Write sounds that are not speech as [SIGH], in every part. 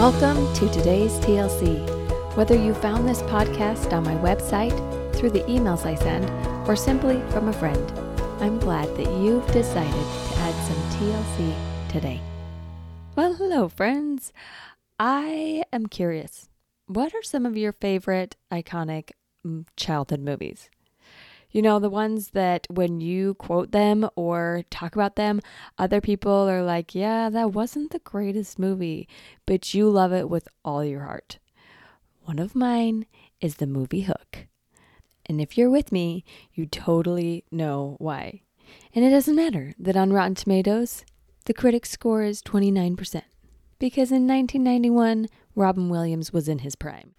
Welcome to today's TLC. Whether you found this podcast on my website, through the emails I send, or simply from a friend, I'm glad that you've decided to add some TLC today. Well, hello, friends. I am curious. What are some of your favorite iconic mm, childhood movies? You know, the ones that when you quote them or talk about them, other people are like, yeah, that wasn't the greatest movie, but you love it with all your heart. One of mine is the movie Hook. And if you're with me, you totally know why. And it doesn't matter that on Rotten Tomatoes, the critic score is 29%. Because in 1991, Robin Williams was in his prime.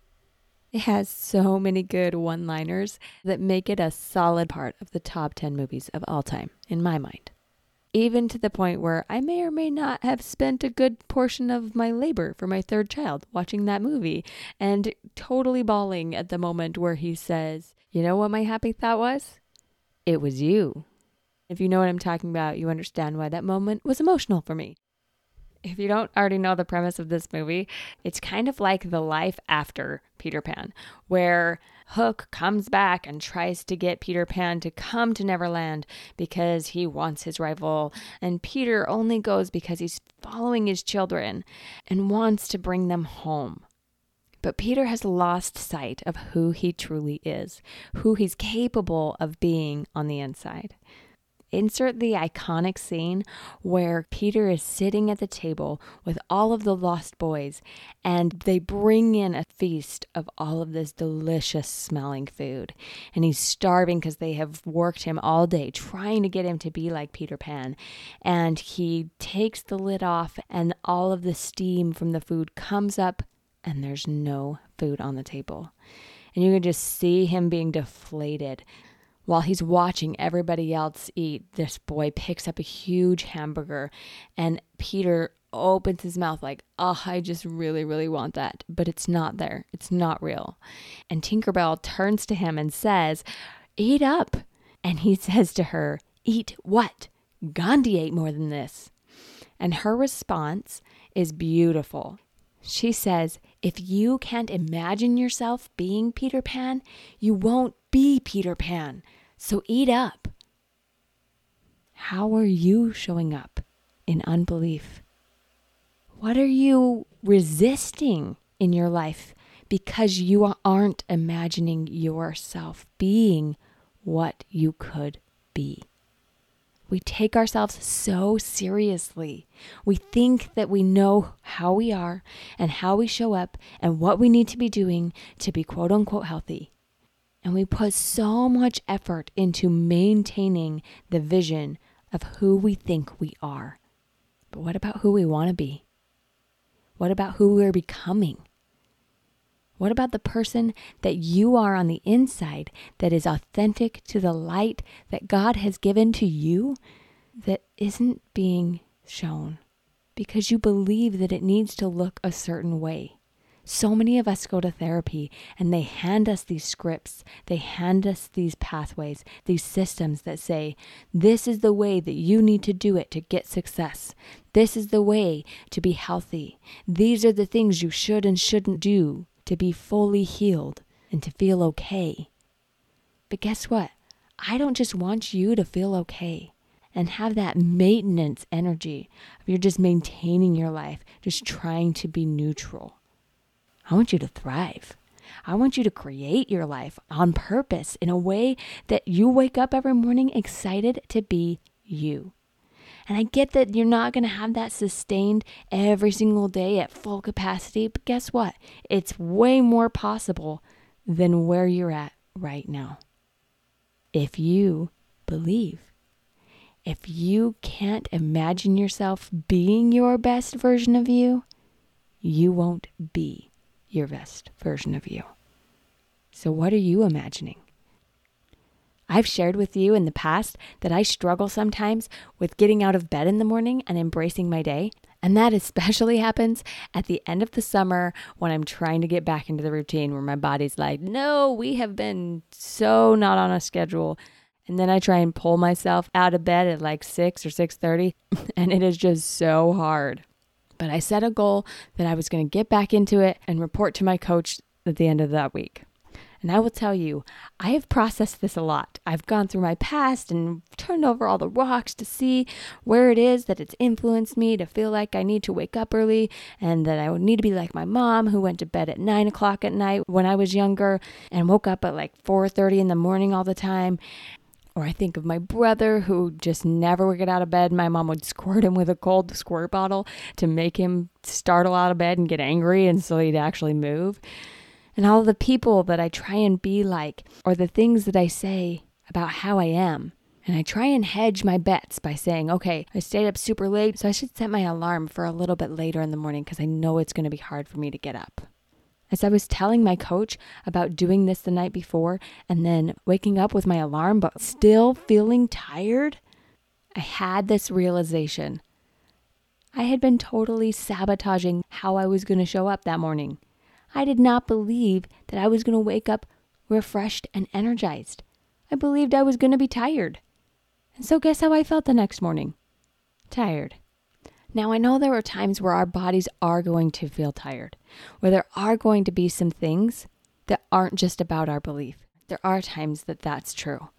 It has so many good one liners that make it a solid part of the top 10 movies of all time, in my mind. Even to the point where I may or may not have spent a good portion of my labor for my third child watching that movie and totally bawling at the moment where he says, You know what my happy thought was? It was you. If you know what I'm talking about, you understand why that moment was emotional for me if you don't already know the premise of this movie, it's kind of like the life after Peter Pan, where Hook comes back and tries to get Peter Pan to come to Neverland because he wants his rival, and Peter only goes because he's following his children and wants to bring them home. But Peter has lost sight of who he truly is, who he's capable of being on the inside. Insert the iconic scene where Peter is sitting at the table with all of the lost boys and they bring in a feast of all of this delicious smelling food. And he's starving because they have worked him all day trying to get him to be like Peter Pan. And he takes the lid off and all of the steam from the food comes up and there's no food on the table. And you can just see him being deflated while he's watching everybody else eat, this boy picks up a huge hamburger and Peter opens his mouth like, oh, I just really, really want that. But it's not there. It's not real. And Tinkerbell turns to him and says, Eat up. And he [LAUGHS] says to her, Eat what? Gandhi ate more than this. And her response is beautiful. She says, If you can't imagine yourself being Peter Pan, you won't be Peter Pan. So eat up. How are you showing up in unbelief? What are you resisting in your life because you aren't imagining yourself being what you could be? We take ourselves so seriously. We think that we know how we are and how we show up and what we need to be doing to be quote unquote healthy. And we put so much effort into maintaining the vision of who we think we are. But what about who we want to be? What about who we're becoming? What about the person that you are on the inside that is authentic to the light that God has given to you that isn't being shown because you believe that it needs to look a certain way? So many of us go to therapy and they hand us these scripts, they hand us these pathways, these systems that say, this is the way that you need to do it to get success. This is the way to be healthy. These are the things you should and shouldn't do to be fully healed and to feel okay. But guess what? I don't just want you to feel okay and have that maintenance energy of you're just maintaining your life, just trying to be neutral. I want you to thrive. I want you to create your life on purpose in a way that you wake up every morning excited to be you. And I get that you're not going to have that sustained every single day at full capacity, but guess what? It's way more possible than where you're at right now. If you believe. If you can't imagine yourself being your best version of you, you won't be your best version of you. So, what are you imagining? I've shared with you in the past that I struggle sometimes with getting out of bed in the morning and embracing my day. And that especially [LAUGHS] happens at the end of the summer when I'm trying to get back into the routine where my body's like, no, we have been so not on a schedule. And then I try and pull myself out of bed at like 6 or 6:30 [LAUGHS] and it is just so hard. But I set a goal that I was going to get back into it and report to my coach at the end of that week. And I will tell you, I have processed this a lot. I've gone through my past and turned over all the rocks to see where it is that it's influenced me to feel like I need to wake up early and that I would need to be like my mom who went to bed at nine o'clock at night when I was younger and woke up at like 4:30 in the morning all the time. Or I think of my brother who just never would get out of bed. My mom would squirt him with a cold squirt bottle to make him startle out of bed and get angry and so he'd actually move. And all the people that I try and be like, or the things that I say about how I am. And I try and hedge my bets by saying, okay, I stayed up super late, so I should set my alarm for a little bit later in the morning because I know it's going to be hard for me to get up. As I was telling my coach about doing this the night before and then waking up with my alarm but still feeling tired, I had this realization. I had been totally sabotaging how I was going to show up that morning. I did not believe that I was going to wake up refreshed and energized. I believed I was going to be tired. And so, guess how I felt the next morning? Tired. Now, I know there are times where our bodies are going to feel tired, where there are going to be some things that aren't just about our belief. There are times that that's true.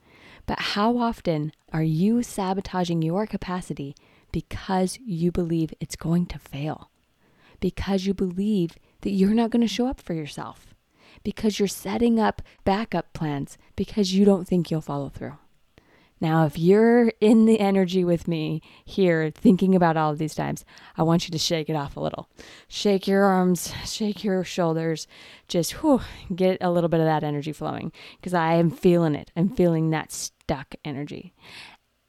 But how often are you sabotaging your capacity because you believe it's going to fail? Because you believe that you're not going to show up for yourself? Because you're setting up backup plans because you don't think you'll follow through. Now, if you're in the energy with me here, thinking about all of these times, I want you to shake it off a little. Shake your arms, shake your shoulders, just whew, get a little bit of that energy flowing because I am feeling it. I'm feeling that stuck energy.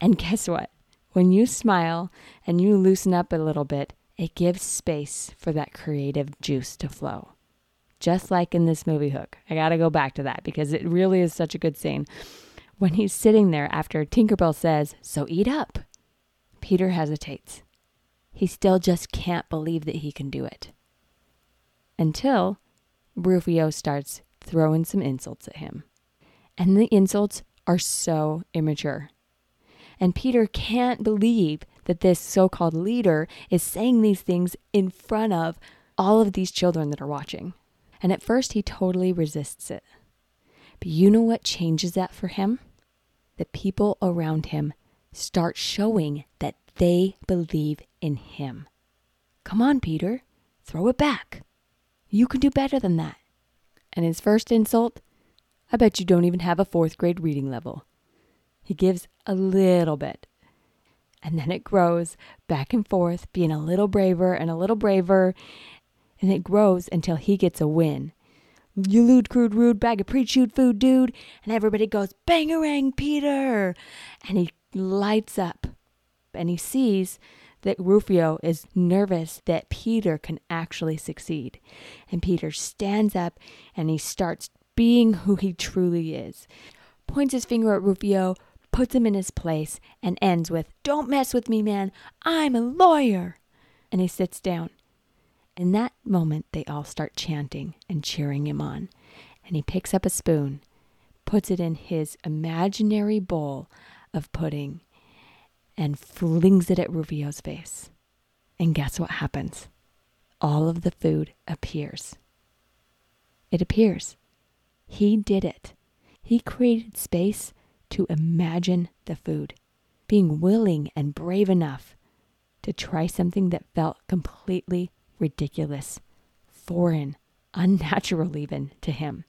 And guess what? When you smile and you loosen up a little bit, it gives space for that creative juice to flow. Just like in this movie Hook. I got to go back to that because it really is such a good scene when he's sitting there after Tinkerbell says, So eat up, Peter hesitates. He still just can't believe that he can do it. Until Rufio starts throwing some insults at him. And the insults are so immature. And Peter can't believe that this so called leader is saying these things in front of all of these children that are watching. And at first, he totally resists it. But you know what changes that for him? The people around him start showing that they believe in him. Come on, Peter, throw it back. You can do better than that. And his first insult, I bet you don't even have a fourth grade reading level. He gives a little bit. And then it grows back and forth, being a little braver and a little braver. And it grows until he gets a win. You lewd, crude, rude bag of pre-chewed food, dude. And everybody goes, bangarang, Peter. And he lights up. And he sees that Rufio is nervous that Peter can actually succeed. And Peter stands up and he starts being who he truly is. Points his finger at Rufio, puts him in his place, and ends with, Don't mess with me, man. I'm a lawyer. And he sits down. In that moment, they all start chanting and cheering him on. And he picks up a spoon, puts it in his imaginary bowl of pudding, and flings it at Rufio's face. And guess what happens? All of the food appears. It appears. He did it. He created space to imagine the food, being willing and brave enough to try something that felt completely ridiculous, foreign, unnatural even to him.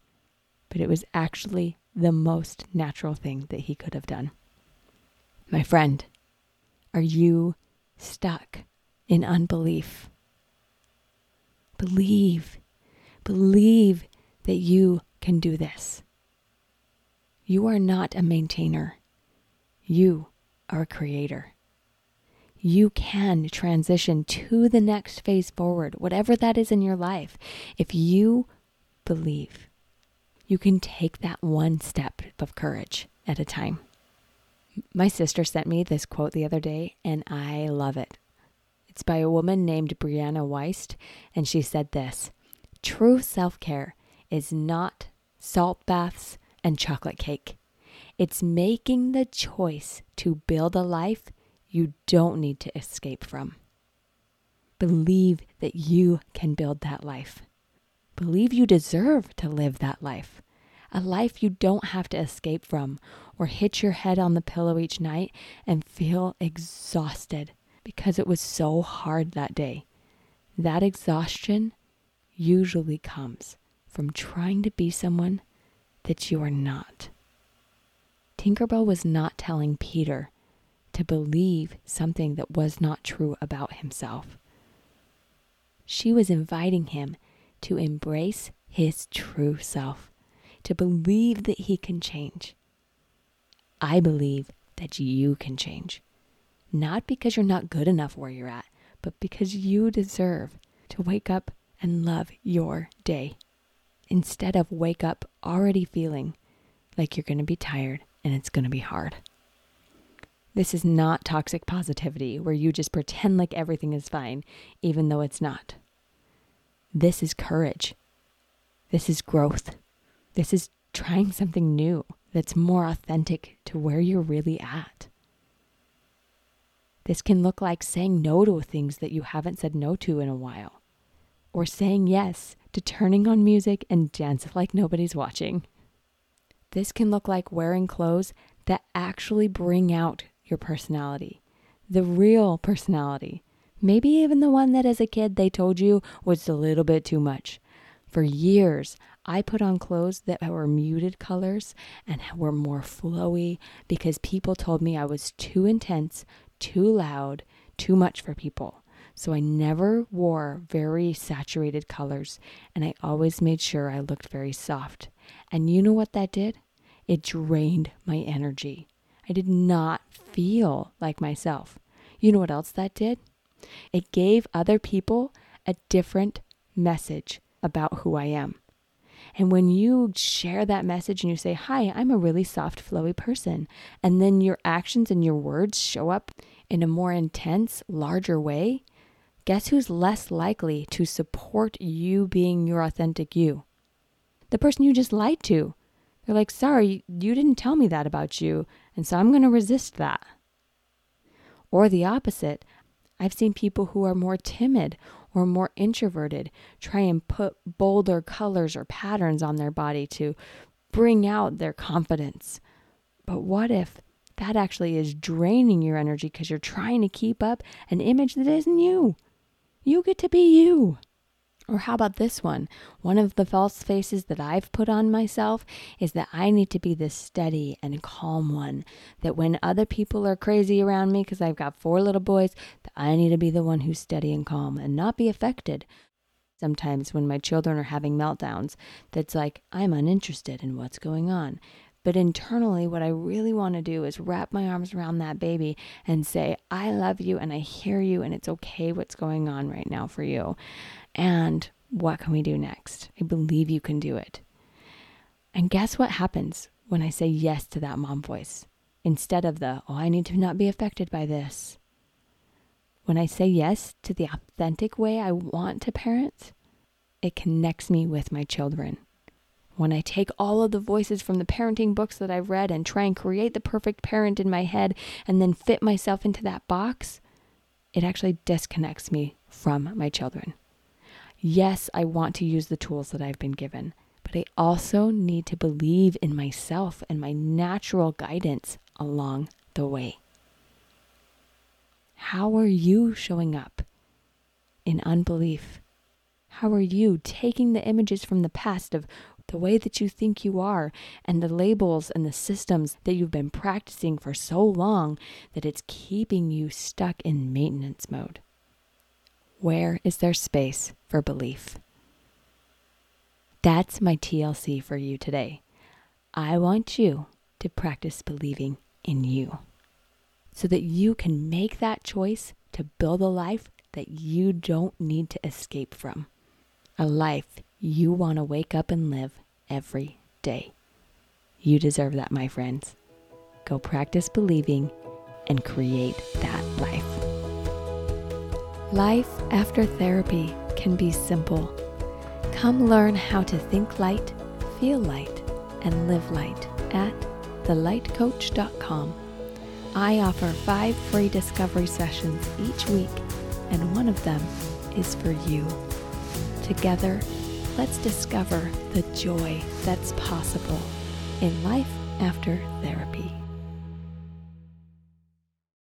But it was actually the most natural thing that he could have done. My friend, are you stuck in unbelief? Believe, believe that you can do this. You are not a maintainer, you are a creator you can transition to the next phase forward, whatever that is in your life. If you believe, you can take that one step of courage at a time. My sister sent me this quote the other day, and I love it. It's by a woman named Brianna Wiest, and she said this True self care is not salt baths and chocolate cake. It's making the choice to build a life you don't need to escape from. Believe that you can build that life. Believe you deserve to live that life. A life you don't have to escape from or hit your head on the pillow each night and feel exhausted because it was so hard that day. That exhaustion usually comes from trying to be someone that you are not. Tinkerbell was not telling Peter to believe something that was not true about himself. She was inviting him to embrace his true self, to believe that he can change. I believe that you can change, not because you're not good enough where you're at, but because you deserve to wake up and love your day instead of wake up already feeling like you're going to be tired and it's going to be hard. This is not toxic positivity where you just pretend like everything is fine, even though it's not. This is courage. This is growth. This is trying something new that's more authentic to where you're really at. This can look like saying no to things that you haven't said no to in a while, or saying yes to turning on music and dance like nobody's watching. This can look like wearing clothes that actually bring out your personality, the real personality. Maybe even the one that as a kid they told you was a little bit too much. For years, I put on clothes that were muted colors and were more flowy because people told me I was too intense, too loud, too much for people. So I never wore very saturated colors and I always made sure I looked very soft. And you know what that did? It drained my energy. I did not feel like myself. You know what else that did? It gave other people a different message about who I am. And when you share that message and you say, Hi, I'm a really soft, flowy person, and then your actions and your words show up in a more intense, larger way, guess who's less likely to support you being your authentic you? The person you just lied to. They're like, Sorry, you didn't tell me that about you. And so I'm going to resist that. Or the opposite. I've seen people who are more timid or more introverted try and put bolder colors or patterns on their body to bring out their confidence. But what if that actually is draining your energy because you're trying to keep up an image that isn't you? You get to be you. Or how about this one? One of the false faces that I've put on myself is that I need to be the steady and calm one. That when other people are crazy around me because I've got four little boys, that I need to be the one who's steady and calm and not be affected. Sometimes when my children are having meltdowns, that's like I'm uninterested in what's going on. But internally, what I really want to do is wrap my arms around that baby and say, I love you and I hear you and it's okay what's going on right now for you. And what can we do next? I believe you can do it. And guess what happens when I say yes to that mom voice instead of the, oh, I need to not be affected by this? When I say yes to the authentic way I want to parent, it connects me with my children. When I take all of the voices from the parenting books that I've read and try and create the perfect parent in my head and then fit myself into that box, it actually disconnects me from my children. Yes, I want to use the tools that I've been given, but I also need to believe in myself and my natural guidance along the way. How are you showing up in unbelief? How are you taking the images from the past of the way that you think you are and the labels and the systems that you've been practicing for so long that it's keeping you stuck in maintenance mode? Where is there space for belief? That's my TLC for you today. I want you to practice believing in you so that you can make that choice to build a life that you don't need to escape from. A life you want to wake up and live every day. You deserve that, my friends. Go practice believing and create that life. Life after therapy can be simple. Come learn how to think light, feel light, and live light at thelightcoach.com. I offer five free discovery sessions each week and one of them is for you. Together, let's discover the joy that's possible in life after therapy.